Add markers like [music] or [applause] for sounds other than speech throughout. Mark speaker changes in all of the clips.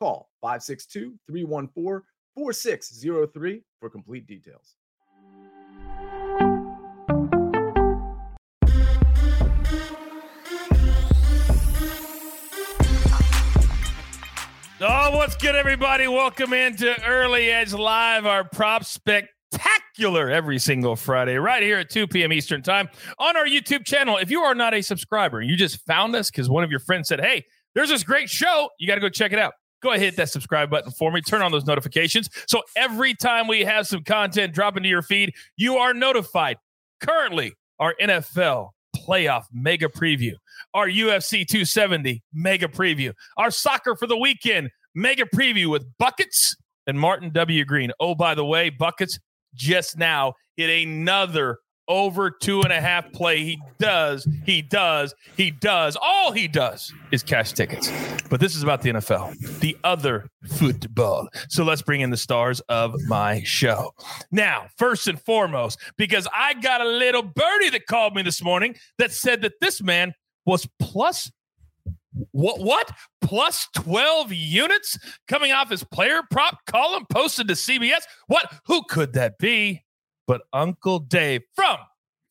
Speaker 1: Call 562-314-4603 for complete details.
Speaker 2: Oh, what's good, everybody? Welcome into Early Edge Live, our prop spectacular every single Friday, right here at 2 p.m. Eastern Time on our YouTube channel. If you are not a subscriber, you just found us because one of your friends said, Hey, there's this great show. You got to go check it out. Go ahead, and hit that subscribe button for me. Turn on those notifications. So every time we have some content drop into your feed, you are notified. Currently, our NFL playoff mega preview, our UFC 270 mega preview, our soccer for the weekend mega preview with Buckets and Martin W. Green. Oh, by the way, Buckets just now hit another over two and a half play. He does, he does, he does. All he does is cash tickets. But this is about the NFL, the other football. So let's bring in the stars of my show. Now, first and foremost, because I got a little birdie that called me this morning that said that this man was plus what what plus 12 units coming off his player prop column posted to CBS? What who could that be? But Uncle Dave from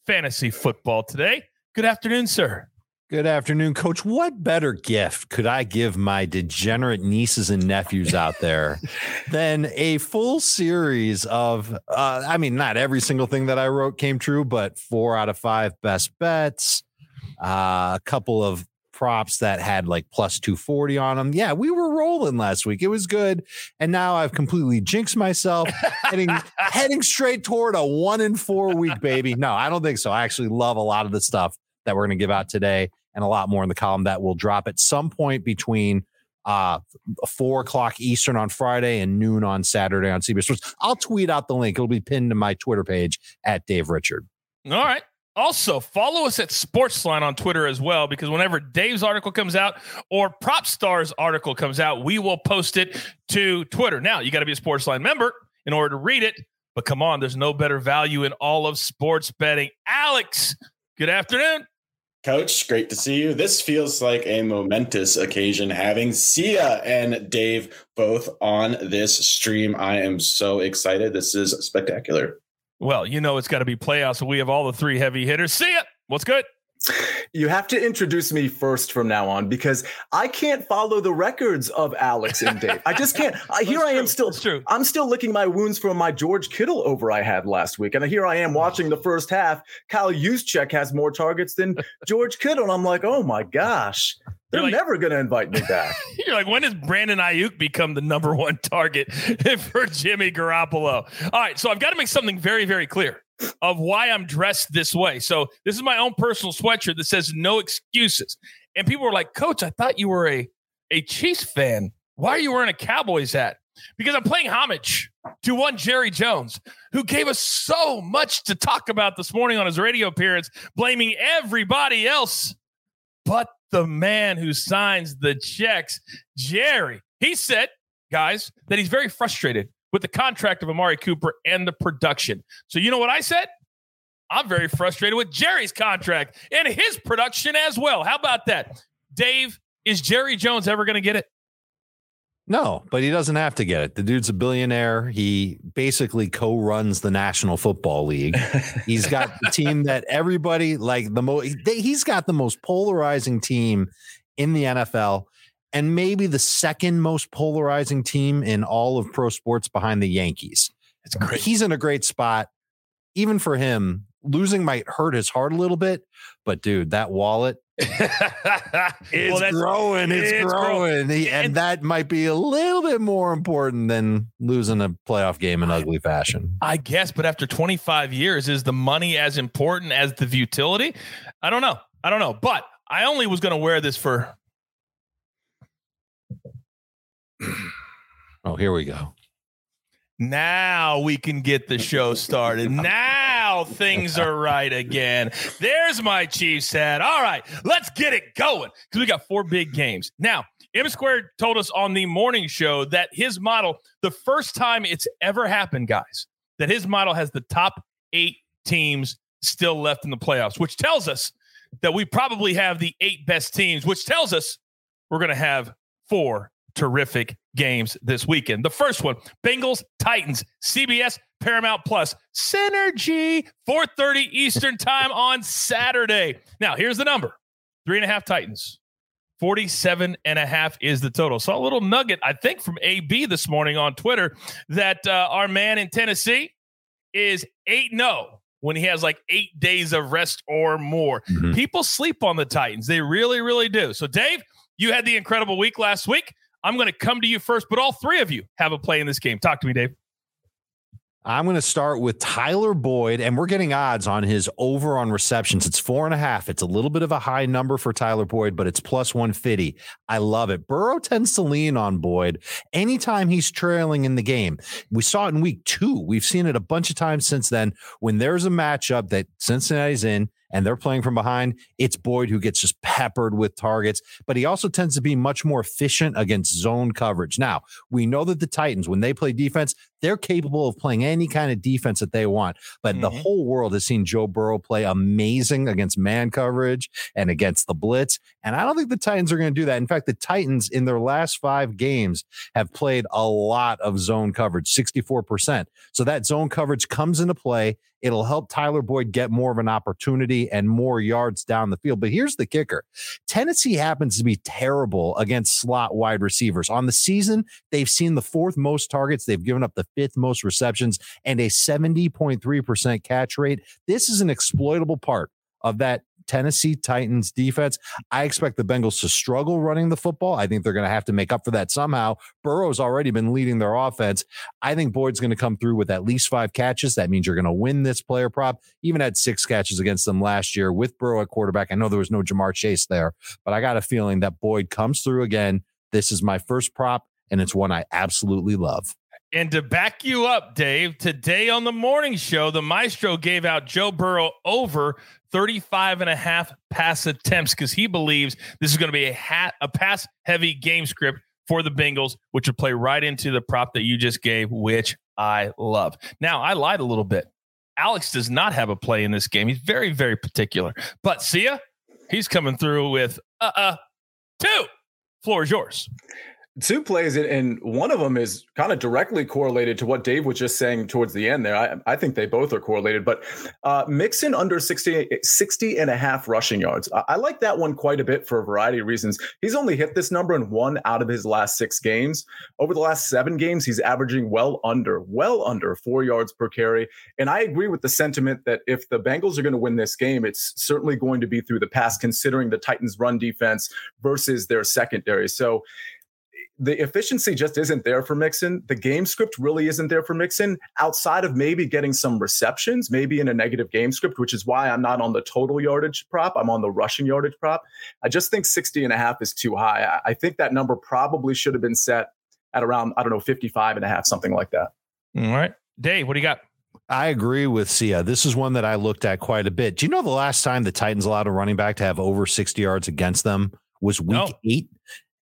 Speaker 2: Fantasy Football Today. Good afternoon, sir.
Speaker 3: Good afternoon, Coach. What better gift could I give my degenerate nieces and nephews out there [laughs] than a full series of, uh, I mean, not every single thing that I wrote came true, but four out of five best bets, uh, a couple of props that had like plus 240 on them. Yeah, we were rolling last week. It was good. And now I've completely jinxed myself, heading [laughs] heading straight toward a one in four week, baby. No, I don't think so. I actually love a lot of the stuff that we're going to give out today and a lot more in the column that will drop at some point between uh, four o'clock Eastern on Friday and noon on Saturday on CBS Sports. I'll tweet out the link. It'll be pinned to my Twitter page at Dave Richard.
Speaker 2: All right. Also, follow us at Sportsline on Twitter as well, because whenever Dave's article comes out or Prop Stars article comes out, we will post it to Twitter. Now, you got to be a Sportsline member in order to read it. But come on, there's no better value in all of sports betting. Alex, good afternoon.
Speaker 4: Coach, great to see you. This feels like a momentous occasion having Sia and Dave both on this stream. I am so excited. This is spectacular.
Speaker 2: Well, you know it's got to be playoffs. So we have all the three heavy hitters. See ya. What's good?
Speaker 1: You have to introduce me first from now on because I can't follow the records of Alex and [laughs] Dave. I just can't. I, here I am still.
Speaker 2: true.
Speaker 1: I'm still licking my wounds from my George Kittle over I had last week, and here I am mm. watching the first half. Kyle Juszczyk has more targets than [laughs] George Kittle, and I'm like, oh my gosh. They're
Speaker 2: like,
Speaker 1: never going to invite me back. [laughs]
Speaker 2: You're like, when does Brandon Aiyuk become the number one target [laughs] for Jimmy Garoppolo? All right, so I've got to make something very, very clear of why I'm dressed this way. So this is my own personal sweatshirt that says no excuses. And people were like, Coach, I thought you were a, a Chiefs fan. Why are you wearing a Cowboys hat? Because I'm playing homage to one Jerry Jones, who gave us so much to talk about this morning on his radio appearance, blaming everybody else but the man who signs the checks, Jerry. He said, guys, that he's very frustrated with the contract of Amari Cooper and the production. So, you know what I said? I'm very frustrated with Jerry's contract and his production as well. How about that? Dave, is Jerry Jones ever going to get it?
Speaker 3: No, but he doesn't have to get it. The dude's a billionaire. He basically co-runs the National Football League. He's got the team that everybody like the most. He's got the most polarizing team in the NFL. and maybe the second most polarizing team in all of pro sports behind the Yankees.
Speaker 2: It's great.
Speaker 3: He's in a great spot. Even for him, losing might hurt his heart a little bit, but dude, that wallet [laughs] it's
Speaker 2: Well,
Speaker 3: growing. It's,
Speaker 2: it's
Speaker 3: growing. He-
Speaker 2: And-
Speaker 3: and that might be a little bit more important than losing a playoff game in ugly fashion.
Speaker 2: I guess, but after 25 years, is the money as important as the utility? I don't know. I don't know. But I only was going to wear this for
Speaker 3: Oh, here we go.
Speaker 2: now we can get the show started. [laughs] Now things are right again. There's my Chiefs hat. All right, let's get it going because we got four big games. Now, M Squared told us on the morning show that his model, the first time it's ever happened, guys, that his model has the top eight teams still left in the playoffs, which tells us that we probably have the eight best teams, which tells us we're going to have four terrific games this weekend. The first one, Bengals Titans, CBS Paramount Plus, Synergy, 4:30 Eastern Time on Saturday. Now, here's the number: three and a half Titans. 47 and a half is the total. Saw a little nugget, I think, from AB this morning on Twitter that uh, our man in Tennessee is 8 0 when he has like eight days of rest or more.
Speaker 3: Mhm.
Speaker 2: People sleep on the Titans. They really, really do. So, Dave, you had the incredible week last week. I'm going to come to you first, but all three of you have a play in this game. Talk to me, Dave.
Speaker 3: I'm going to start with Tyler Boyd, and we're getting odds on his over on receptions. It's four and a half. It's a little bit of a high number for Tyler Boyd, but it's plus 150. I love it. Burrow tends to lean on Boyd anytime he's trailing in the game. We saw it in week two. We've seen it a bunch of times since then. When there's a matchup that Cincinnati's in, and they're playing from behind, it's Boyd who gets just peppered with targets, but he also tends to be much more efficient against zone coverage. Now, we know that the Titans, when they play defense, they're capable of playing any kind of defense that they want. But the
Speaker 2: Mhm.
Speaker 3: whole world has seen Joe Burrow play amazing against man coverage and against the blitz. And I don't think the Titans are going to do that. In fact, the Titans in their last five games have played a lot of zone coverage, 64%. So that zone coverage comes into play. It'll help Tyler Boyd get more of an opportunity and more yards down the field. But here's the kicker Tennessee happens to be terrible against slot wide receivers. On the season, they've seen the fourth most targets, they've given up the fifth most receptions, and a 70.3% catch rate. This is an exploitable part of that Tennessee Titans defense. I expect the Bengals to struggle running the football. I think they're going to have to make up for that somehow. Burrow's already been leading their offense. I think Boyd's going to come through with at least five catches. That means you're going to win this player prop. Even had six catches against them last year with Burrow at quarterback. I know there was no Ja'Marr Chase there, but I got a feeling that Boyd comes through again. This is my first prop, and it's one I absolutely love.
Speaker 2: And to back you up, Dave, today on the morning show, the maestro gave out Joe Burrow over 35 and a half pass attempts because he believes this is going to be a hat a pass heavy game script for the Bengals, which would play right into the prop that you just gave, which I love. Now, I lied a little bit. Alex does not have a play in this game. He's very, very particular. But Sia, he's coming through with uh uh two. Floor is yours.
Speaker 1: Two plays and- one of them is kind of directly correlated to what dave was just saying towards the end there. I, I think they both are correlated but uh, mixon under 60, 60 and a half rushing yards. I, I like that one quite a bit for a variety of reasons. He's only hit this number in one out of his last six games. Over the last seven games he's averaging well under well under four yards per carry and i agree with the sentiment that if the bengals are going to win this game it's certainly going to be through the pass considering the titans run defense versus their secondary. So the efficiency just isn't there for Mixon. The game script really isn't there for Mixon outside of maybe getting some receptions, maybe in a negative game script, which is why I'm not on the total yardage prop. I'm on the rushing yardage prop. I just think 60 and a half is too high. I, I think that number probably should have been set at around, I don't know, 55 and a half, something like that.
Speaker 2: All right. Dave, what do you got?
Speaker 3: I agree with Sia. This is one that I looked at quite a bit. Do you know the last time the Titans allowed a running back to have over 60 yards against them was week
Speaker 2: No.
Speaker 3: eight?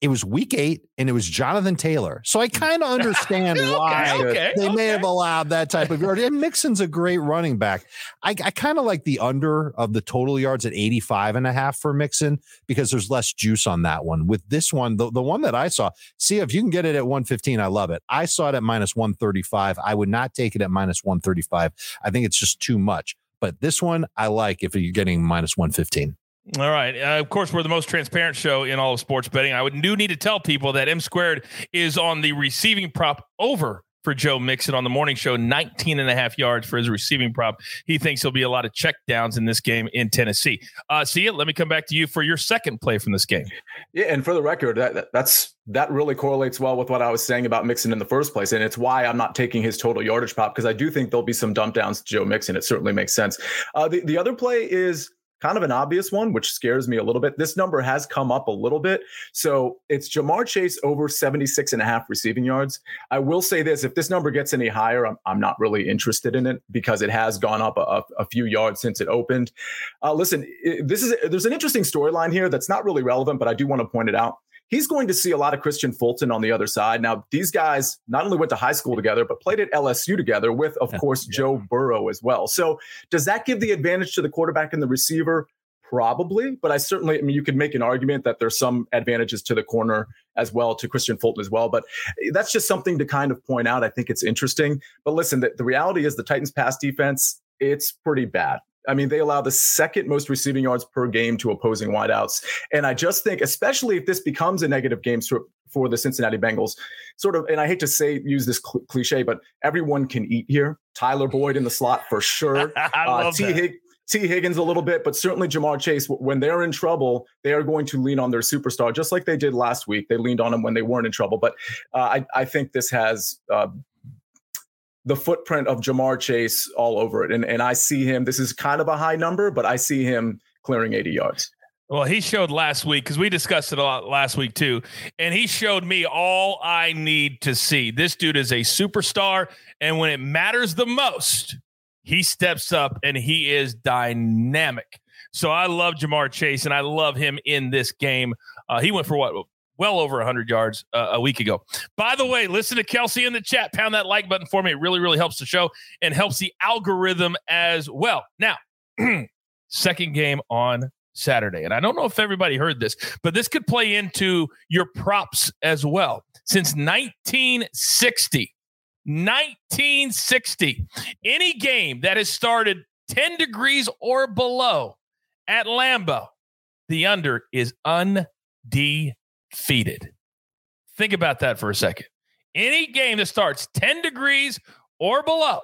Speaker 3: It was week eight, and it was Jonathan Taylor. So I kind of understand [laughs] why
Speaker 2: okay,
Speaker 3: they may have allowed that type of yard. And Mixon's a great running back. I, I kind of like the under of the total yards at 85 and a half for Mixon because there's less juice on that one. With this one, the, the one that I saw, see if you can get it at 115, I love it. I saw it at minus 135. I would not take it at minus 135. I think it's just too much. But this one I like if you're getting minus 115.
Speaker 2: All right. Uh, of course, we're the most transparent show in all of sports betting. I would do need to tell people that M squared is on the receiving prop over for Joe Mixon on the morning show, 19 and a half yards for his receiving prop. He thinks there'll be a lot of check downs in this game in Tennessee. Uh, Sia. Let me come back to you for your second play from this game.
Speaker 1: Yeah, and for the record, that, that, that's that really correlates well with what I was saying about Mixon in the first place, and it's why I'm not taking his total yardage prop because I do think there'll be some dump downs to Joe Mixon. It certainly makes sense. Uh, the the other play is kind of an obvious one, which scares me a little bit. This number has come up a little bit. So it's Ja'Marr Chase over 76 and a half receiving yards. I will say this if this number gets any higher, I'm, I'm not really interested in it because it has gone up a, a few yards since it opened. Uh, listen, this is there's an interesting storyline here that's not really relevant, but I do want to point it out he's going to see a lot of Kristian Fulton on the other side. Now, these guys not only went to high school together, but played at LSU together with, of course, yeah. Joe Burrow as well. So, does that give the advantage to the quarterback and the receiver? Probably, but I certainly, I mean, you could make an argument that there's some advantages to the corner as well, to Kristian Fulton as well. But that's just something to kind of point out. I think it's interesting. But listen, the, the reality is the Titans' pass defense, it's pretty bad. I mean, they allow the second most receiving yards per game to opposing wideouts. And I just think, especially if this becomes a negative game for the Cincinnati Bengals, sort of, and I hate to say, use this cl- cliche, but everyone can eat here. Tyler Boyd in the slot for sure. [laughs]
Speaker 2: uh, T. Hig-
Speaker 1: Tee Higgins a little bit, but certainly Ja'Marr Chase, when they're in trouble, they are going to lean on their superstar, just like they did last week. They leaned on him when they weren't in trouble. But uh, I, I think this has uh, the footprint of Ja'Marr Chase all over it. And, and I see him, this is kind of a high number, but I see him clearing 80 yards.
Speaker 2: Well, he showed last week because we discussed it a lot last week too. And he showed me all I need to see. This dude is a superstar. And when it matters the most, he steps up and he is dynamic. So I love Ja'Marr Chase and I love him in this game. Uh, he went for what well over 100 yards uh, a week ago. By the way, listen to Kelsey in the chat. Pound that like button for me. It really, really helps the show and helps the algorithm as well. Now, [clears throat] second game on Saturday. And I don't know if everybody heard this, but this could play into your props as well. Since 1960, 1960, any game that has started 10 degrees or below at Lambeau, the under is undefeated defeated. Think about that for a second. Any game that starts 10 degrees or below,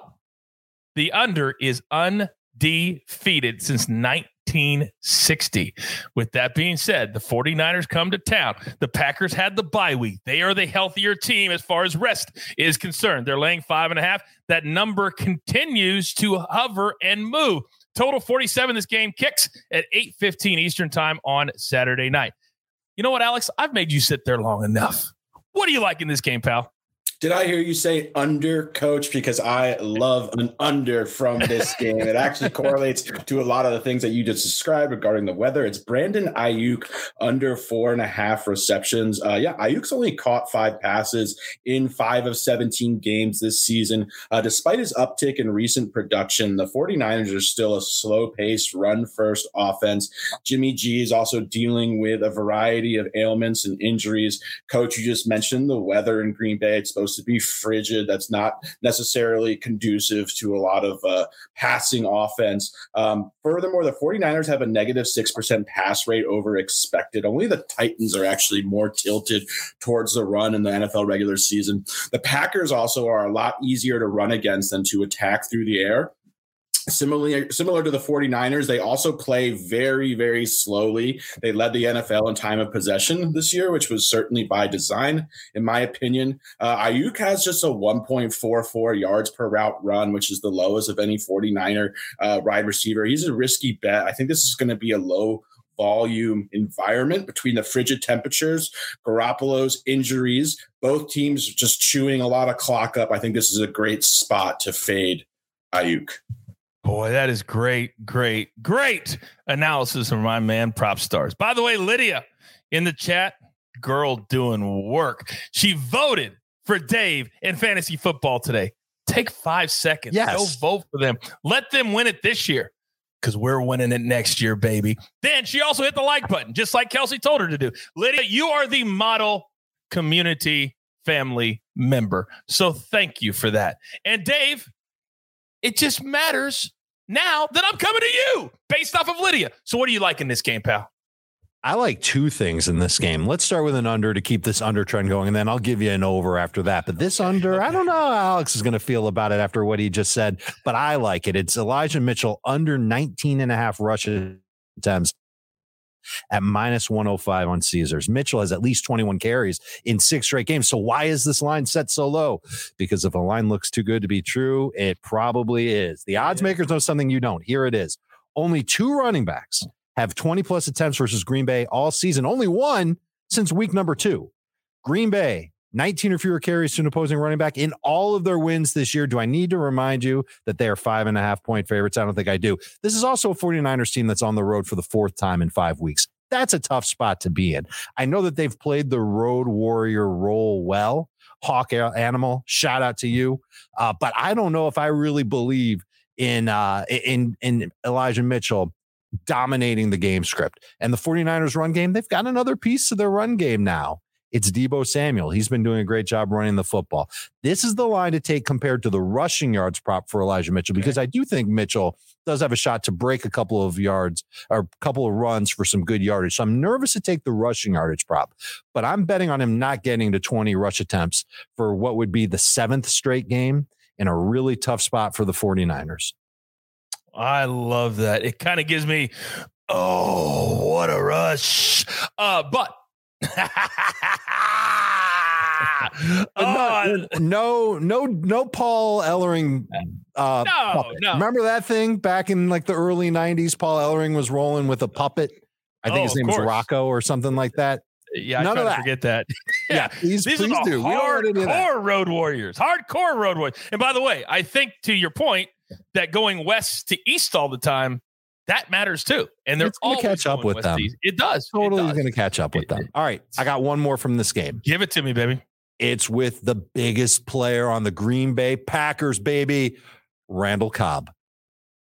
Speaker 2: the under is undefeated since 1960. With that being said, the 49ers come to town. The Packers had the bye week. They are the healthier team as far as rest is concerned. They're laying five and a half. That number continues to hover and move. Total 47 this game kicks at 8:15 Eastern Time on Saturday night. You know what, Alex? I've made you sit there long enough. What do you like in this game, pal?
Speaker 4: Did I hear you say under coach? Because I love an under from this [laughs] game. It actually correlates to a lot of the things that you just described regarding the weather. It's Brandon Aiyuk under four and a half receptions. Uh, yeah, Aiyuk's only caught five passes in five of 17 games this season. Uh, despite his uptick in recent production, the 49ers are still a slow paced run first offense. Jimmy G is also dealing with a variety of ailments and injuries. Coach, you just mentioned the weather in Green Bay. It's supposed supposed to be frigid. That's not necessarily conducive to a lot of uh, passing offense. Um, furthermore, the 49ers have a negative 6% pass rate over expected. Only the Titans are actually more tilted towards the run in the NFL regular season. The Packers also are a lot easier to run against than to attack through the air. Similarly, similar to the 49ers, they also play very, very slowly. They led the NFL in time of possession this year, which was certainly by design, in my opinion. Uh, Aiyuk has just a 1.44 yards per route run, which is the lowest of any 49er uh, wide receiver. He's a risky bet. I think this is going to be a low volume environment between the frigid temperatures, Garoppolo's injuries, both teams just chewing a lot of clock up. I think this is a great spot to fade Aiyuk.
Speaker 2: Boy, that is great, great, great analysis from my man, Prop Stars. By the way, Lydia in the chat, girl doing work. She voted for Dave in fantasy football today. Take five seconds.
Speaker 3: Yes.
Speaker 2: Go vote for them. Let them win it this year because we're winning it next year, baby. Then she also hit the like button, just like Kelsey told her to do. Lydia, you are the model community family member. So thank you for that. And Dave, it just matters now that I'm coming to you based off of Lydia. So, what do you like in this game, pal?
Speaker 3: I like two things in this game. Let's start with an under to keep this under trend going, and then I'll give you an over after that. But this under, I don't know how Alex is going to feel about it after what he just said, but I like it. It's Elijah Mitchell under 19 and a half rush attempts at minus 105 on Caesars. Mitchell has at least 21 carries in six straight games. So why is this line set so low? Because if a line looks too good to be true, it probably is. The odds makers know something you don't. Here it is. Only two running backs have 20 plus attempts versus Green Bay all season. Only one since week number two. Green Bay, 19 or fewer carries to an opposing running back in all of their wins this year. Do I need to remind you that they are five and a half point favorites? I don't think I do. This is also a 49ers team that's on the road for the fourth time in five weeks. That's a tough spot to be in. I know that they've played the road warrior role well. Hawk animal, shout out to you. Uh, but I don't know if I really believe in uh, in in Elijah Mitchell dominating the game script. And the 49ers run game, they've got another piece to their run game now. It's Deebo Samuel. He's been doing a great job running the football. This is the line to take compared to the rushing yards prop for Elijah Mitchell because I do think Mitchell does have a shot to break a couple of yards or a couple of runs for some good yardage. So I'm nervous to take the rushing yardage prop, but I'm betting on him not getting to 20 rush attempts for what would be the seventh straight game in a really tough spot for the 49ers.
Speaker 2: I love that. It kind of gives me, oh, what a rush. Uh, but [laughs]
Speaker 3: uh, no, no, no, Paul Ellering.
Speaker 2: Uh, no, no.
Speaker 3: Remember that thing back in like the early '90s? Paul Ellering was rolling with a puppet. I think oh, his name was Rocco or something like that.
Speaker 2: Yeah, None I try of that. forget that. [laughs]
Speaker 3: yeah, yeah please,
Speaker 2: these
Speaker 3: please
Speaker 2: are
Speaker 3: do.
Speaker 2: Hardcore road warriors. Hardcore road warriors. And by the way, I think to your point, that going west to east all the time that matters too. And they're
Speaker 3: to catch up with them.
Speaker 2: It does.
Speaker 3: Totally going to catch up with them. All right. I got one more from this game.
Speaker 2: Give it to me, baby.
Speaker 3: It's with the biggest player on the Green Bay Packers, baby, Randall Cobb.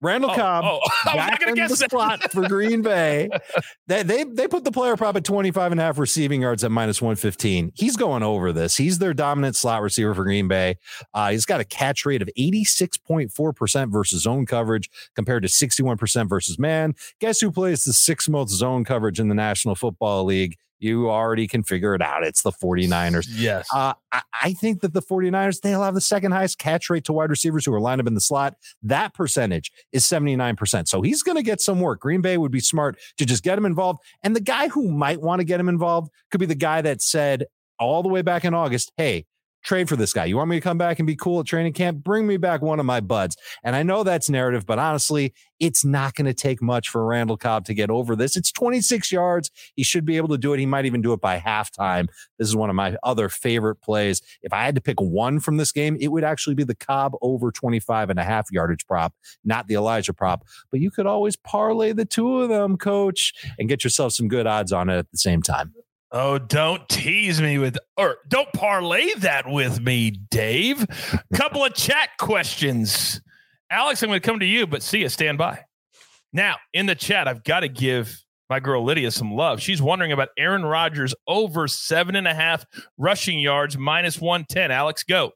Speaker 3: Randall oh, Cobb oh, [laughs]
Speaker 2: I was not gonna guess
Speaker 3: the spot for Green Bay. [laughs] they, they they put the player prop at 25 and a half receiving yards at minus 115. He's going over this. He's their dominant slot receiver for Green Bay. Uh, he's got a catch rate of 86.4% versus zone coverage compared to 61% versus man. Guess who plays the sixth most zone coverage in the National Football League? You already can figure it out. It's the 49ers.
Speaker 2: Yes.
Speaker 3: Uh, I, I, think that the 49ers, they'll have the second highest catch rate to wide receivers who are lined up in the slot. That percentage is 79%. So he's going to get some work. Green Bay would be smart to just get him involved. And the guy who might want to get him involved could be the guy that said all the way back in August, hey, trade for this guy. You want me to come back and be cool at training camp? Bring me back one of my buds. And I know that's narrative, but honestly, it's not going to take much for Randall Cobb to get over this. It's 26 yards. He should be able to do it. He might even do it by halftime. This is one of my other favorite plays. If I had to pick one from this game, it would actually be the Cobb over 25 and a half yardage prop, not the Elijah prop. But you could always parlay the two of them, coach, and get yourself some good odds on it at the same time.
Speaker 2: Oh, don't tease me with, or don't parlay that with me, Dave. Couple of chat questions. Alex, I'm going to come to you, but Sia. Stand by. Now, in the chat, I've got to give my girl Lydia some love. She's wondering about Aaron Rodgers over seven and a half rushing yards, minus 110. Alex, go.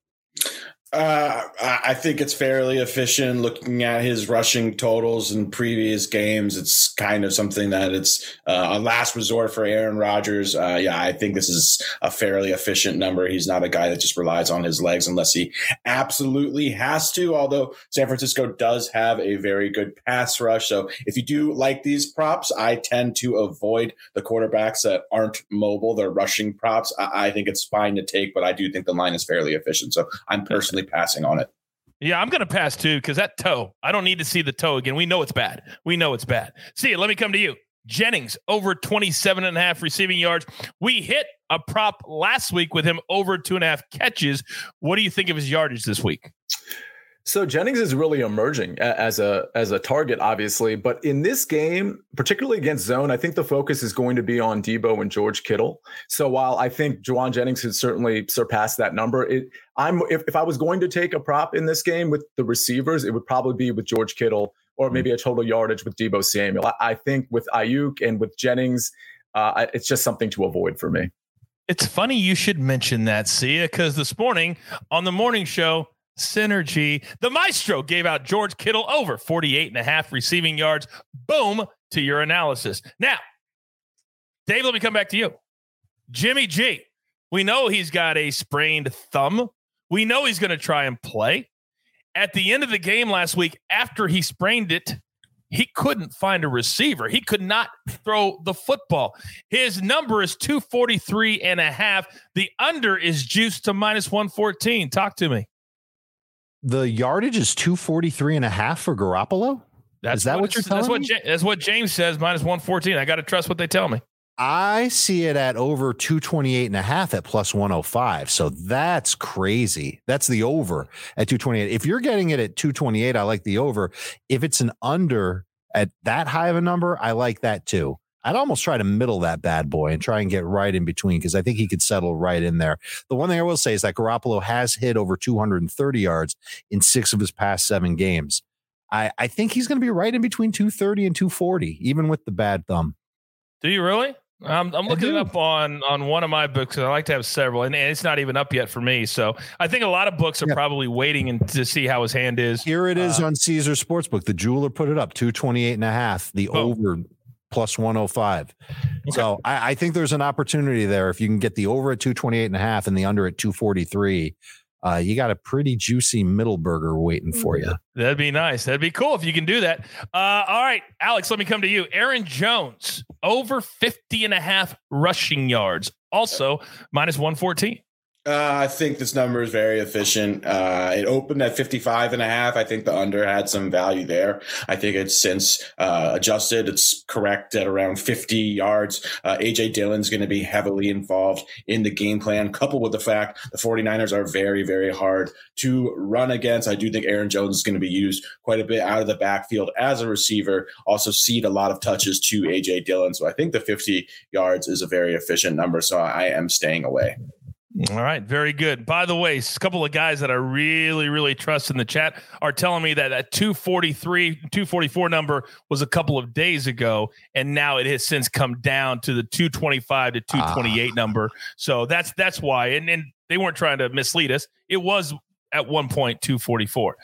Speaker 4: Uh, I think it's fairly efficient. Looking at his rushing totals in previous games, it's kind of something that it's uh, a last resort for Aaron Rodgers. Uh, yeah, I think this is a fairly efficient number. He's not a guy that just relies on his legs unless he absolutely has to. Although San Francisco does have a very good pass rush, so if you do like these props, I tend to avoid the quarterbacks that aren't mobile. They're rushing props. I, I think it's fine to take, but I do think the line is fairly efficient. So I'm personally passing on it.
Speaker 2: Yeah, I'm going to pass too because that toe, I don't need to see the toe again. We know it's bad. We know it's bad. Sia, let me come to you. Jennings over 27 and a half receiving yards. We hit a prop last week with him over two and a half catches. What do you think of his yardage this week?
Speaker 1: So Jennings is really emerging as a as a target, obviously, but in this game, particularly against zone, I think the focus is going to be on Deebo and George Kittle. So while I think Jauan Jennings has certainly surpassed that number, it I'm if, if I was going to take a prop in this game with the receivers, it would probably be with George Kittle or hmm. maybe a total yardage with Deebo Samuel. I, I think with Aiyuk and with Jennings, uh, it's just something to avoid for me.
Speaker 2: It's funny you should mention that, Sia, because this morning on the morning show synergy. The Maestro gave out George Kittle over 48 and a half receiving yards. Boom to your analysis. Now, Dave, let me come back to you. Jimmy G, we know he's got a sprained thumb. We know he's going to try and play. At the end of the game last week, after he sprained it, he couldn't find a receiver. He could not throw the football. His number is 243 and a half. The under is juiced to minus 114. Talk to me.
Speaker 3: The yardage is 243 and a half for Garoppolo?
Speaker 2: That's
Speaker 3: is that what, what you're telling
Speaker 2: that's
Speaker 3: me?
Speaker 2: What, that's what James says, minus 114. I got to trust what they tell me.
Speaker 3: I see it at over 228 and a half at plus 105. So that's crazy. That's the over at 228. If you're getting it at 228, I like the over. If it's an under at that high of a number, I like that too. I'd almost try to middle that bad boy and try and get right in between because I think he could settle right in there. The one thing I will say is that Garoppolo has hit over 230 yards in six of his past seven games. I, I think he's going to be right in between 230 and 240, even with the bad thumb.
Speaker 2: Do you really? I'm, I'm looking it up on on one of my books. I like to have several, and, and, it's not even up yet for me. So I think a lot of books are yeah. probably waiting and to see how his hand is.
Speaker 3: Here it is uh, on Caesar Sportsbook. The jeweler put it up 228 and a half. The oh. over plus 105. Okay. So I, I, think there's an opportunity there. If you can get the over at 228 and a half and the under at 243, uh, you got a pretty juicy middle burger waiting for you.
Speaker 2: That'd be nice. That'd be cool if you can do that. Uh, all right, Alex, let me come to you. Aaron Jones, over 50 and a half rushing yards, also minus 114.
Speaker 4: Uh, I think this number is very efficient. Uh, it opened at 55 and a half. I think the under had some value there. I think it's since uh, adjusted. It's correct at around 50 yards. Uh, AJ Dillon's going to be heavily involved in the game plan, coupled with the fact the 49ers are very, very hard to run against. I do think Aaron Jones is going to be used quite a bit out of the backfield as a receiver, also cede a lot of touches to AJ Dillon. So I think the 50 yards is a very efficient number. So I am staying away.
Speaker 2: All right, very good. By the way, a couple of guys that I really, really trust in the chat are telling me that that 243, 244 number was a couple of days ago, and now it has since come down to the 225 to 228 ah. number. So that's that's why. And, and they weren't trying to mislead us. It was at one point 244.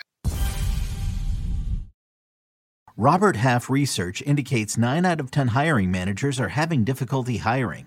Speaker 5: Robert Half research indicates nine out of 10 hiring managers are having difficulty hiring.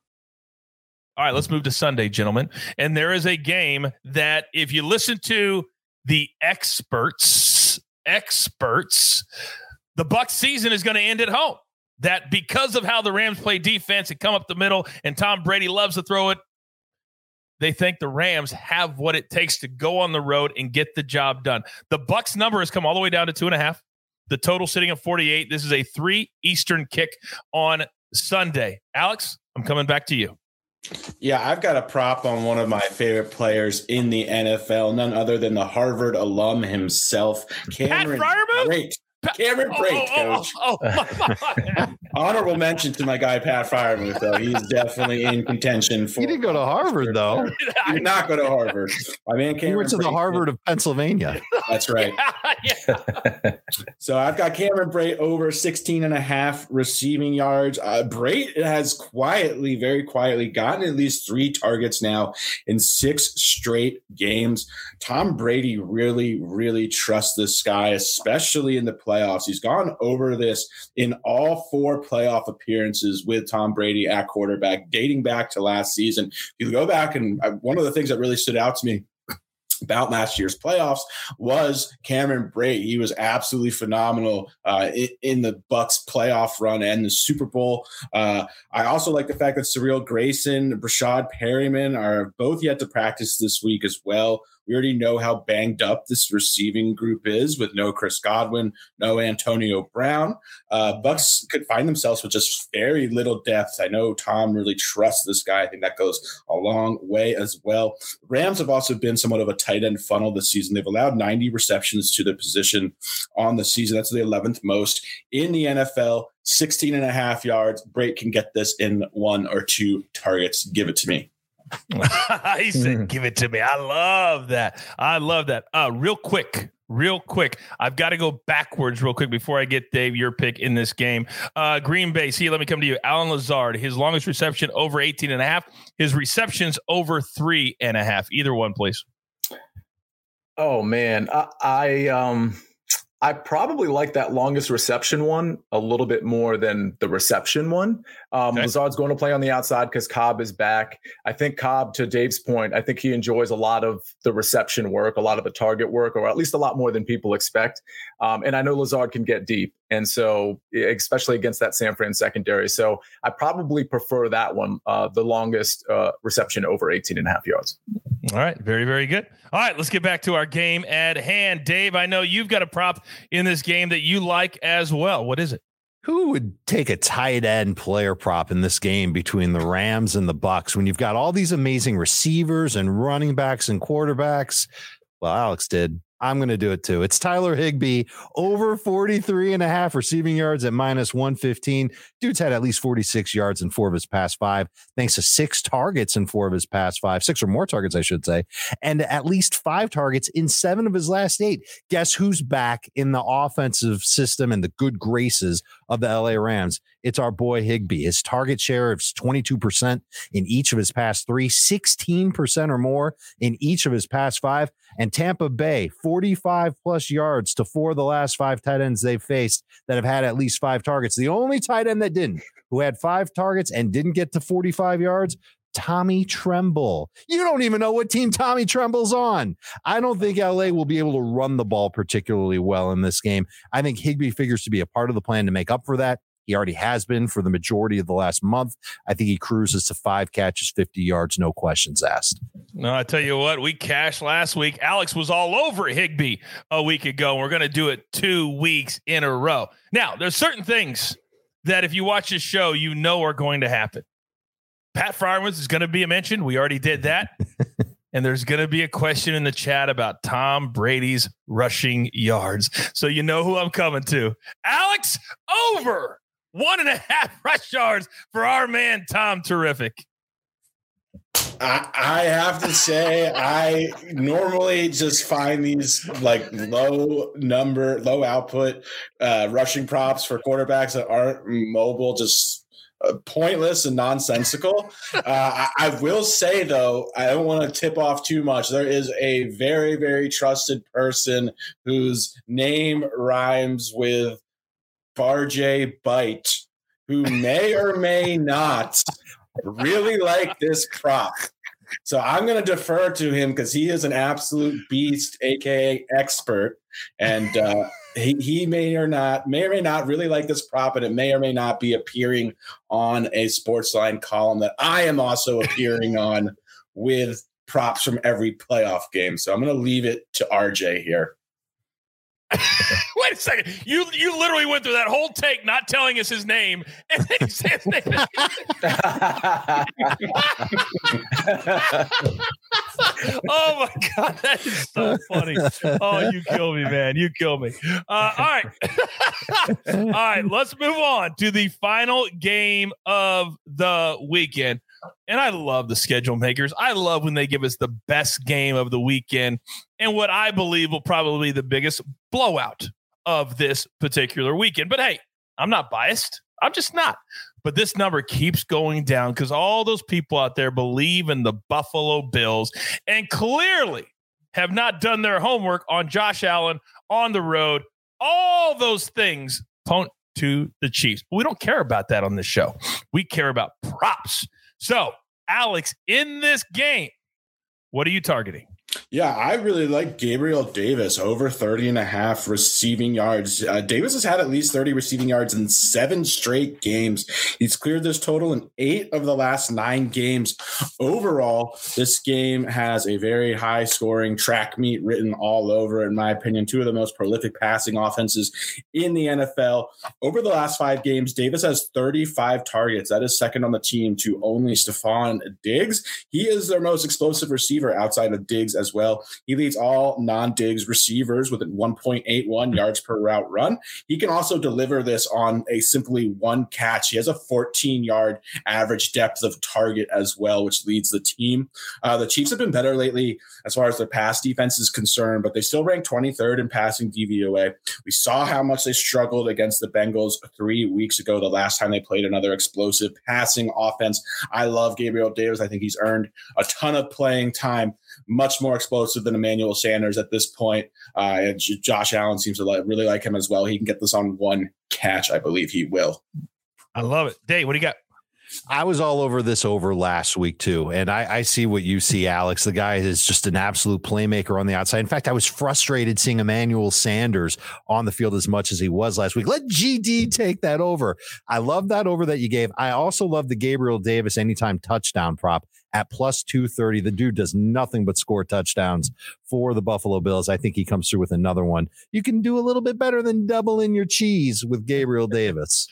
Speaker 2: All right, let's move to Sunday, gentlemen. And there is a game that if you listen to the experts, experts, the Buck season is going to end at home. That because of how the Rams play defense and come up the middle, and Tom Brady loves to throw it, they think the Rams have what it takes to go on the road and get the job done. The Bucks number has come all the way down to two and a half. The total sitting at 48. This is a three Eastern kick on Sunday. Alex, I'm coming back to you.
Speaker 4: Yeah, I've got a prop on one of my favorite players in the NFL, none other than the Harvard alum himself, Cameron
Speaker 2: Pat
Speaker 4: Brate. Cameron Brate, oh, oh, oh, coach. [laughs] Honorable mention to my guy Pat Freiermuth, though. He's definitely in contention for.
Speaker 3: He didn't go to Harvard, though. [laughs]
Speaker 4: He did not go to Harvard. My man Cameron.
Speaker 3: He went to
Speaker 4: Brate,
Speaker 3: the Harvard of Pennsylvania.
Speaker 4: That's right. Yeah, [laughs] yeah. so I've got Cameron Brate over 16 and a half receiving yards. Uh, Brate has quietly, very quietly gotten at least three targets now in six straight games. Tom Brady really, really trusts this guy, especially in the playoffs. He's gone over this in all four playoff appearances with Tom Brady at quarterback, dating back to last season. If you go back and uh, one of the things that really stood out to me about last year's playoffs was Cameron Brate. He was absolutely phenomenal uh, in, the Bucks playoff run and the Super Bowl. Uh, I also like the fact that Cyril Grayson, Breshad Perriman are both yet to practice this week as well. We already know how banged up this receiving group is with no Chris Godwin, no Antonio Brown. Uh, Bucks could find themselves with just very little depth. I know Tom really trusts this guy. I think that goes a long way as well. Rams have also been somewhat of a tight end funnel this season. They've allowed 90 receptions to the position on the season. That's the 11th most in the NFL. 16 and a half yards. Brate can get this in one or two targets. Give it to me. [laughs]
Speaker 2: he said, "Give it to me." I love that. I love that. Uh, real quick, real quick. I've got to go backwards real quick before I get Dave your pick in this game. Uh, Green Bay. Sia, let me come to you. Allen Lazard. His longest reception over 18 and a half. His receptions over three and a half. Either one, please.
Speaker 1: Oh man, I, I um. I probably like that longest reception one a little bit more than the reception one. Um, okay. Lazard's going to play on the outside because Cobb is back. I think Cobb, to Dave's point, I think he enjoys a lot of the reception work, a lot of the target work, or at least a lot more than people expect. Um, and I know Lazard can get deep. And so, especially against that San Fran secondary. So I probably prefer that one, uh, the longest uh, reception over 18 and a half yards.
Speaker 2: All right. Very, very good. All right. Let's get back to our game at hand. Dave, I know you've got a prop in this game that you like as well. What is it?
Speaker 3: Who would take a tight end player prop in this game between the Rams and the Bucks when you've got all these amazing receivers and running backs and quarterbacks? Well, Alex did. I'm going to do it too. It's Tyler Higbee over 43 and a half receiving yards at minus 115. Dude's had at least 46 yards in four of his past five, thanks to six targets in four of his past five, six or more targets, I should say, and at least five targets in seven of his last eight. Guess who's back in the offensive system and the good graces of the LA Rams? It's our boy Higbee. His target share is 22% in each of his past three, 16% or more in each of his past five. And Tampa Bay, 45 plus yards to four of the last five tight ends they've faced that have had at least five targets. The only tight end that didn't, who had five targets and didn't get to 45 yards, Tommy Tremble. You don't even know what team Tommy Tremble's on. I don't think LA will be able to run the ball particularly well in this game. I think Higbee figures to be a part of the plan to make up for that. He already has been for the majority of the last month. I think he cruises to five catches, 50 yards, no questions asked.
Speaker 2: No, I tell you what, we cashed last week. Alex was all over Higbee a week ago. We're going to do it two weeks in a row. Now, there's certain things that if you watch this show, you know are going to happen. Pat Freiermuth is going to be mentioned. We already did that. [laughs] and there's going to be a question in the chat about Tom Brady's rushing yards. So you know who I'm coming to. Alex over one and a half [laughs] rush yards for our man, Tom Terrific.
Speaker 4: I, I have to say, I normally just find these like low number, low output uh, rushing props for quarterbacks that aren't mobile just uh, pointless and nonsensical. [laughs] Uh, I, I, will say though, I don't want to tip off too much. There is a very, very trusted person whose name rhymes with Barjay Bite, who may or may not really like this prop. So I'm going to defer to him because he is an absolute beast, aka expert, and uh, he, he may or not may or may not really like this prop, and it may or may not be appearing on a Sportsline column that I am also appearing on with props from every playoff game. So I'm going to leave it to RJ here. [laughs]
Speaker 2: Wait a second. You you literally went through that whole take not telling us his name, and then you say his name. [laughs] oh my god, that is so funny. Oh, you kill me, man. You kill me. Uh, all right. [laughs] all right, let's move on to the final game of the weekend. And I love the schedule makers. I love when they give us the best game of the weekend and what I believe will probably be the biggest blowout of this particular weekend. But hey, I'm not biased. I'm just not. But this number keeps going down because all those people out there believe in the Buffalo Bills and clearly have not done their homework on Josh Allen on the road. All those things point to the Chiefs. But we don't care about that on this show. We care about props. So, Alex, in this game, what are you targeting?
Speaker 4: Yeah, I really like Gabriel Davis over 30 and a half receiving yards. Uh, Davis has had at least 30 receiving yards in seven straight games. He's cleared this total in eight of the last nine games. Overall, this game has a very high scoring track meet written all over, in my opinion. Two of the most prolific passing offenses in the NFL. Over the last five games, Davis has 35 targets. That is second on the team to only Stefon Diggs. He is their most explosive receiver outside of Diggs as well. He leads all non Diggs receivers with 1.81 yards per route run. He can also deliver this on a simply one catch. He has a 14 yard average depth of target as well, which leads the team. Uh, the Chiefs have been better lately as far as their pass defense is concerned, but they still rank 23rd in passing DVOA. We saw how much they struggled against the Bengals three weeks ago, the last time they played another explosive passing offense. I love Gabriel Davis. I think he's earned a ton of playing time, much more explosive than Emmanuel Sanders at this point. Uh, and Josh Allen seems to like, really like him as well. He can get this on one catch. I believe he will.
Speaker 2: I love it. Dave, what do you got?
Speaker 3: I was all over this over last week too, and I, I, see what you see, Alex. The guy is just an absolute playmaker on the outside. In fact, I was frustrated seeing Emmanuel Sanders on the field as much as he was last week. Let GD take that over. I love that over that you gave. I also love the Gabriel Davis anytime touchdown prop at plus 230. The dude does nothing but score touchdowns for the Buffalo Bills. I think he comes through with another one. You can do a little bit better than doubling your cheese with Gabriel Davis.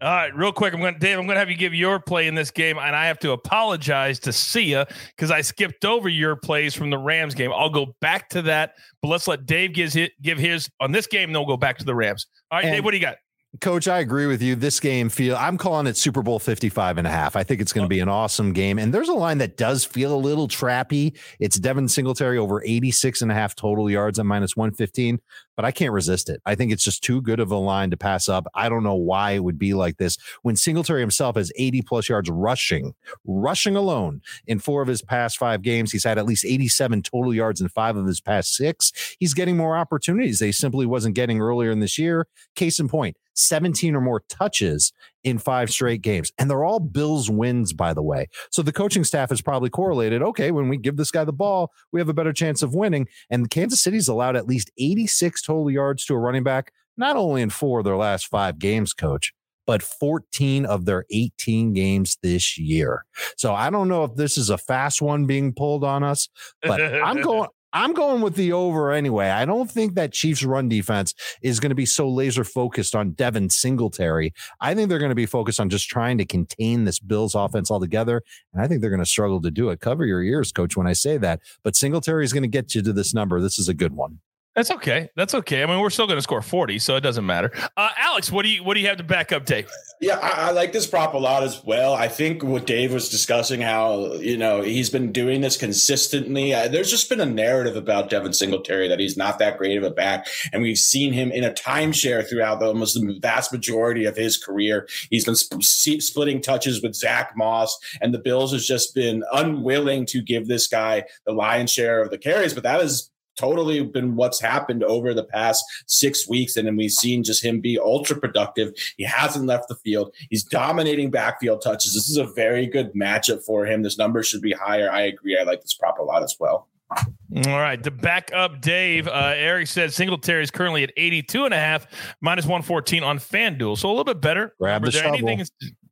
Speaker 2: All right, real quick, I'm going to Dave. I'm going to have you give your play in this game, and I have to apologize to Sia because I skipped over your plays from the Rams game. I'll go back to that, but let's let Dave give his, give his on this game. Then we'll go back to the Rams. All right, and, Dave, what do you got?
Speaker 3: Coach, I agree with you. This game feel I'm calling it Super Bowl 55 and a half. I think it's going to be an awesome game. And there's a line that does feel a little trappy. It's Devin Singletary over 86 and a half total yards at minus 115 but I can't resist it. I think it's just too good of a line to pass up. I don't know why it would be like this when Singletary himself has 80 plus yards rushing, rushing alone in four of his past five games. He's had at least 87 total yards in five of his past six. He's getting more opportunities they simply wasn't getting earlier in this year. Case in point, 17 or more touches in five straight games. And they're all Bills wins, by the way. So the coaching staff is probably correlated okay, when we give this guy the ball, we have a better chance of winning. And Kansas City's allowed at least 86 total yards to a running back, not only in four of their last five games, coach, but 14 of their 18 games this year. So I don't know if this is a fast one being pulled on us, but I'm [laughs] going I'm going with the over anyway. I don't think that Chiefs run defense is going to be so laser focused on Devin Singletary. I think they're going to be focused on just trying to contain this Bills offense altogether. And I think they're going to struggle to do it. Cover your ears, coach, when I say that. But Singletary is going to get you to this number. This is a good one.
Speaker 2: That's okay. That's okay. I mean, we're still going to score 40, so it doesn't matter. Uh, Alex, what do you what do you have to back up Dave?
Speaker 4: Yeah, I, I, like this prop a lot as well. I think what Dave was discussing, how you know he's been doing this consistently. Uh, there's just been a narrative about Devin Singletary that he's not that great of a back, and we've seen him in a timeshare throughout the almost the vast majority of his career. He's been sp- splitting touches with Zach Moss, and the Bills has just been unwilling to give this guy the lion's share of the carries. But that is totally been what's happened over the past six weeks. And then we've seen just him be ultra productive. He hasn't left the field. He's dominating backfield touches. This is a very good matchup for him. This number should be higher. I agree. I like this prop a lot as well.
Speaker 2: All right. To back up Dave, uh, Eric said Singletary is currently at 82 and a half, minus 114 on FanDuel. So a little bit better.
Speaker 3: Grab the shovel. Anything,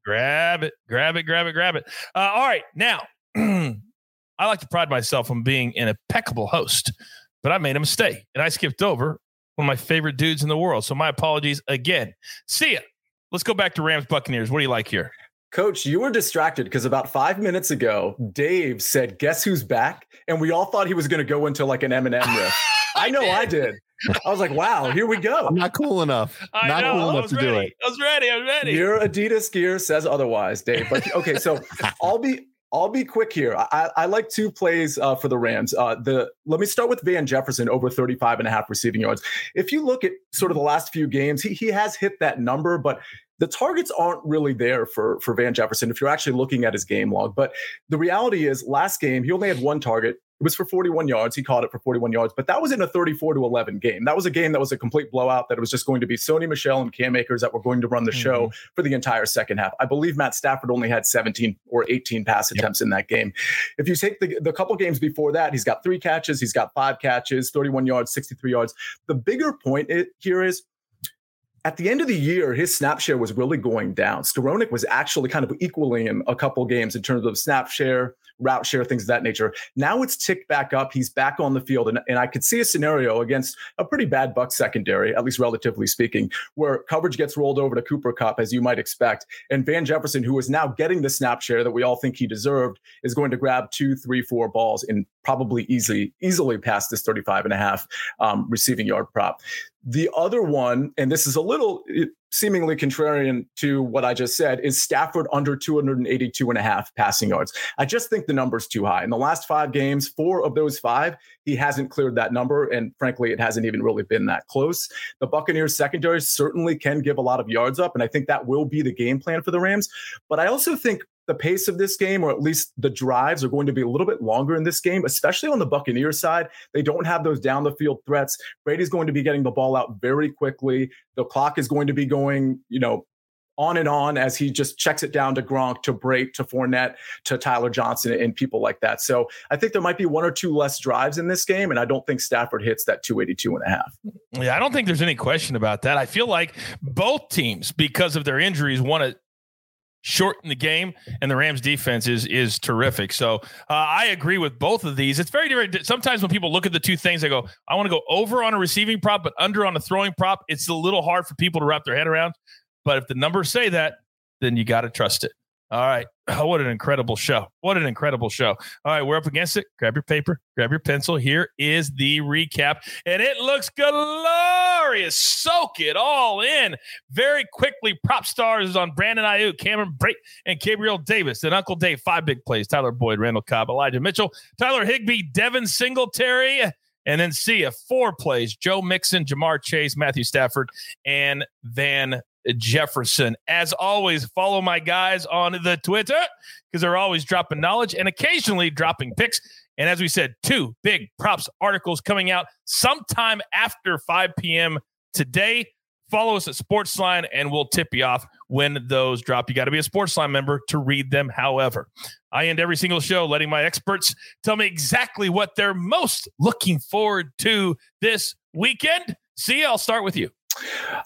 Speaker 2: grab it, grab it, grab it, grab it. Uh, all right. Now, [clears throat] I like to pride myself on being an impeccable host but I made a mistake and I skipped over one of my favorite dudes in the world. So my apologies again. Sia. Let's go back to Rams Buccaneers. What do you like here?
Speaker 1: Coach, you were distracted because about five minutes ago, Dave said, "Guess who's back?" and we all thought he was going to go into like an Eminem riff. I, [laughs] I know did. I did. I was like, "Wow, here we go."
Speaker 3: I'm not cool enough. I not know. cool enough to
Speaker 2: ready.
Speaker 3: do it.
Speaker 2: I was ready. I was ready.
Speaker 1: Your Adidas gear says otherwise, Dave. But okay, so [laughs] I'll be I'll be quick here. I, I like two plays uh, for the Rams. Uh, the let me start with Van Jefferson over 35 and a half receiving yards. If you look at sort of the last few games, he, he has hit that number, but the targets aren't really there for for Van Jefferson if you're actually looking at his game log. But the reality is, last game he only had one target. It was for 41 yards. He caught it for 41 yards, but that was in a 34 to 11 game. That was a game that was a complete blowout. That it was just going to be Sony Michel and Cam Akers that were going to run the mm-hmm. show for the entire second half. I believe Matt Stafford only had 17 or 18 pass attempts yep. in that game. If you take the, the couple games before that, he's got three catches, he's got five catches, 31 yards, 63 yards. The bigger point here is at the end of the year, his snap share was really going down. Skowronek was actually kind of equaling him a couple games in terms of snap share, route share, things of that nature. Now it's ticked back up. He's back on the field. And, and I could see a scenario against a pretty bad Buck secondary, at least relatively speaking, where coverage gets rolled over to Cooper Kupp, as you might expect. And Van Jefferson, who is now getting the snap share that we all think he deserved, is going to grab two, three, four balls and probably easily, easily past this 35 and a half um, receiving yard prop. The other one, and this is a little seemingly contrarian to what I just said, is Stafford under 282 and a half passing yards. I just think the number's too high. In the last five games, four of those five, he hasn't cleared that number. And frankly, it hasn't even really been that close. The Buccaneers secondary certainly can give a lot of yards up. And I think that will be the game plan for the Rams. But I also think the pace of this game, or at least the drives, are going to be a little bit longer in this game, especially on the Buccaneers side. They don't have those down the field threats. Brady's going to be getting the ball out very quickly. The clock is going to be going, you know, on and on as he just checks it down to Gronk, to Brate, to Fournette, to Tyler Johnson, and people like that. So I think there might be one or two less drives in this game, and I don't think Stafford hits that 282 and a half.
Speaker 2: Yeah, I don't think there's any question about that. I feel like both teams, because of their injuries, want to shorten the game, and the Rams defense is is terrific. So uh, I agree with both of these. It's very different. Sometimes when people look at the two things, they go, "I want to go over on a receiving prop, but under on a throwing prop." It's a little hard for people to wrap their head around. But if the numbers say that, then you got to trust it. All right. [clears throat] Oh, what an incredible show. What an incredible show. All right. We're up against it. Grab your paper, grab your pencil. Here is the recap, and it looks glorious. Soak it all in very quickly. Prop stars on Brandon Aiyuk, Cameron Brate, and Gabriel Davis. And Uncle Dave, five big plays Tyler Boyd, Randall Cobb, Elijah Mitchell, Tyler Higbee, Devin Singletary. And then Sia four plays Joe Mixon, Ja'Marr Chase, Matthew Stafford, and Van Jefferson. As always, follow my guys on the Twitter because they're always dropping knowledge and occasionally dropping picks. And as we said, two big props articles coming out sometime after 5 p.m. today. Follow us at Sportsline and we'll tip you off when those drop. You got to be a Sportsline member to read them. However, I end every single show letting my experts tell me exactly what they're most looking forward to this weekend. Sia, I'll start with you.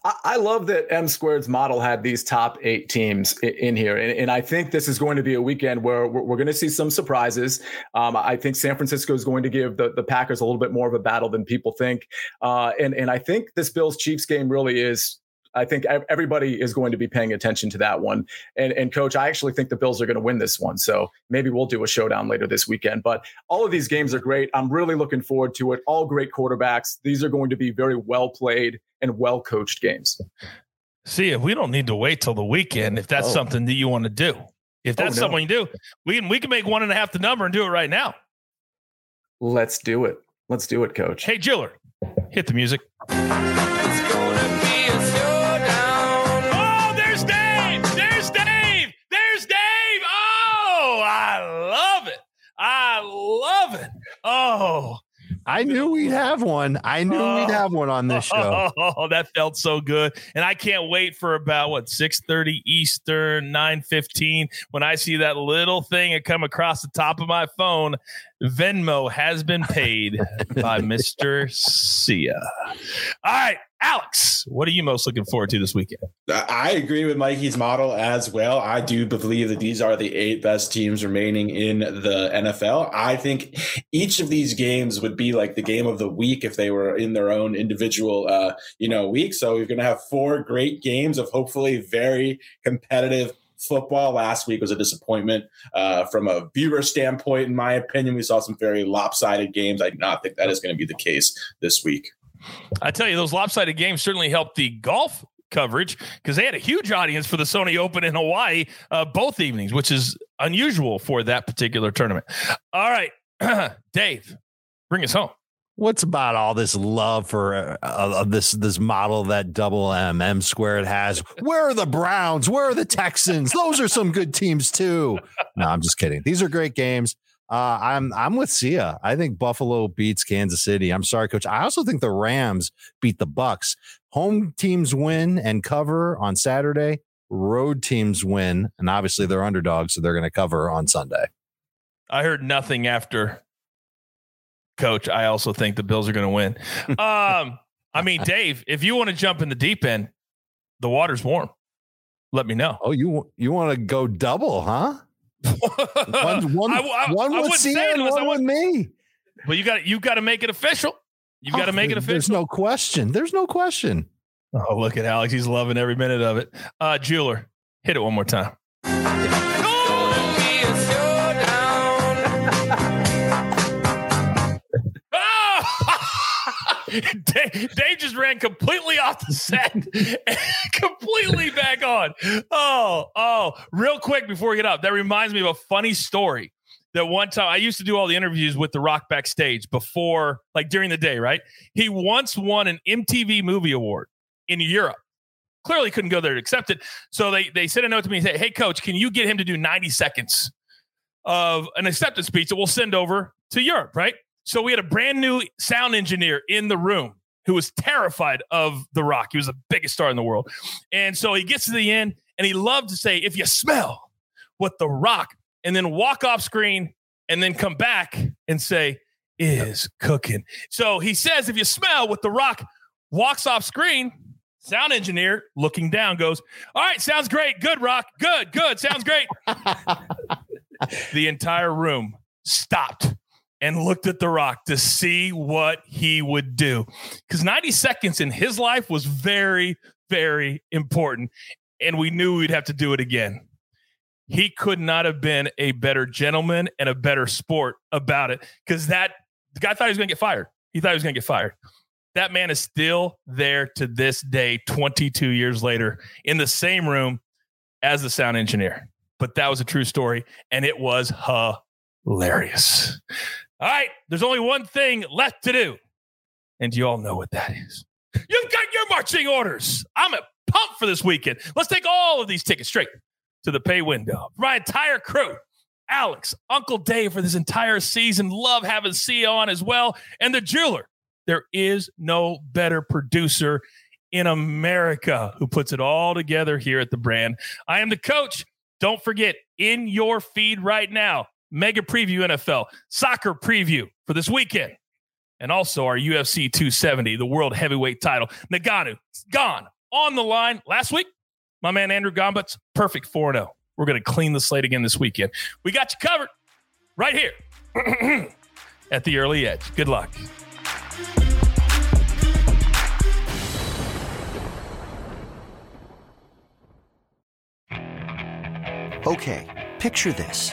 Speaker 1: I love that M Squared's model had these top eight teams in here. And, I think this is going to be a weekend where we're, we're going to see some surprises. Um, I think San Francisco is going to give the, the Packers a little bit more of a battle than people think. Uh, and, and I think this Bills Chiefs game really is I think everybody is going to be paying attention to that one. And, and coach, I actually think the Bills are going to win this one. So maybe we'll do a showdown later this weekend. But all of these games are great. I'm really looking forward to it. All great quarterbacks. These are going to be very well played and well coached games.
Speaker 2: Sia, if we don't need to wait till the weekend, if that's oh. something that you want to do, if oh, that's oh, no. something you do, we can we can make one and a half the number and do it right now.
Speaker 1: Let's do it. Let's do it, coach.
Speaker 2: Hey, Jiller, hit the music. I love it. Oh,
Speaker 3: I knew we'd have one. I knew oh, we'd have one on this show.
Speaker 2: Oh, [laughs] that felt so good. And I can't wait for about what 6:30 Eastern, 9:15 when I see that little thing come across the top of my phone Venmo has been paid by [laughs] Mr. Sia. All right, Alex, what are you most looking forward to this weekend?
Speaker 4: I agree with Mikey's model as well. I do believe that these are the eight best teams remaining in the NFL. I think each of these games would be like the game of the week if they were in their own individual, uh, you know, week. So we're going to have four great games of hopefully very competitive football last week was a disappointment uh, from a viewer standpoint. In my opinion, we saw some very lopsided games. I do not think that is going to be the case this week.
Speaker 2: I tell you, those lopsided games certainly helped the golf coverage because they had a huge audience for the Sony Open in Hawaii uh, both evenings, which is unusual for that particular tournament. All right, [clears throat] Dave, bring us home
Speaker 3: what's about all this love for uh, uh, this this model that double M M squared has? [laughs] Where are the Browns? Where are the Texans? Those are some good teams too. No, I'm just kidding. These are great games. Uh, I'm I'm with Sia. I think Buffalo beats Kansas City. I'm sorry, coach. I also think the Rams beat the Bucks. Home teams win and cover on Saturday. Road teams win, and obviously they're underdogs, so they're going to cover on Sunday.
Speaker 2: I heard nothing after coach. I also think the Bills are going to win. [laughs] um, I mean, Dave, if you want to jump in the deep end, the water's warm. Let me know.
Speaker 3: Oh, you you want to go double, huh? one [laughs] one, I, I, one I with Sia and one with me.
Speaker 2: Well, you got you got to make it official. You got to oh, make it official.
Speaker 3: There's no question. There's no question.
Speaker 2: Oh, look at Alex. He's loving every minute of it. Uh, Jeweler, hit it one more time. [laughs] Dave, Dave, just ran completely off the set, [laughs] completely back on. Oh, oh, real quick before we get up, that reminds me of a funny story that one time I used to do all the interviews with The Rock backstage before, like during the day, right? He once won an MTV Movie Award in Europe. Clearly couldn't go there to accept it. So they they sent a note to me and say, Hey, coach, can you get him to do 90 seconds of an acceptance speech that we'll send over to Europe, right? So we had a brand new sound engineer in the room who was terrified of The Rock. He was the biggest star in the world. And so he gets to the end and he loved to say, if you smell what The Rock, and then walk off screen and then come back and say, is cooking. So he says, if you smell what The Rock walks off screen, Sound engineer looking down goes, All right, sounds great. Good, Rock. Good, good. Sounds great. [laughs] the entire room stopped and looked at The Rock to see what he would do. Because 90 seconds in his life was very, very important. And we knew we'd have to do it again. He could not have been a better gentleman and a better sport about it because that the guy thought he was going to get fired. He thought he was going to get fired. That man is still there to this day, 22 years later, in the same room as the sound engineer. But that was a true story, and it was hilarious. All right, there's only one thing left to do, and you all know what that is. You've got your marching orders. I'm a pump for this weekend. Let's take all of these tickets straight to the pay window. My entire crew Alex, Uncle Dave for this entire season. Love having Sia on as well. And the jeweler there is no better producer in America who puts it all together here at the brand. I am the coach. Don't forget, in your feed right now, mega preview NFL, soccer preview for this weekend, and also our UFC 270, the world heavyweight title. Ngannou, Gane on the line last week. My man Andrew Gombat's perfect 4 0. We're going to clean the slate again this weekend. We got you covered right here [clears throat] at the early edge. Good luck.
Speaker 6: Okay, picture this.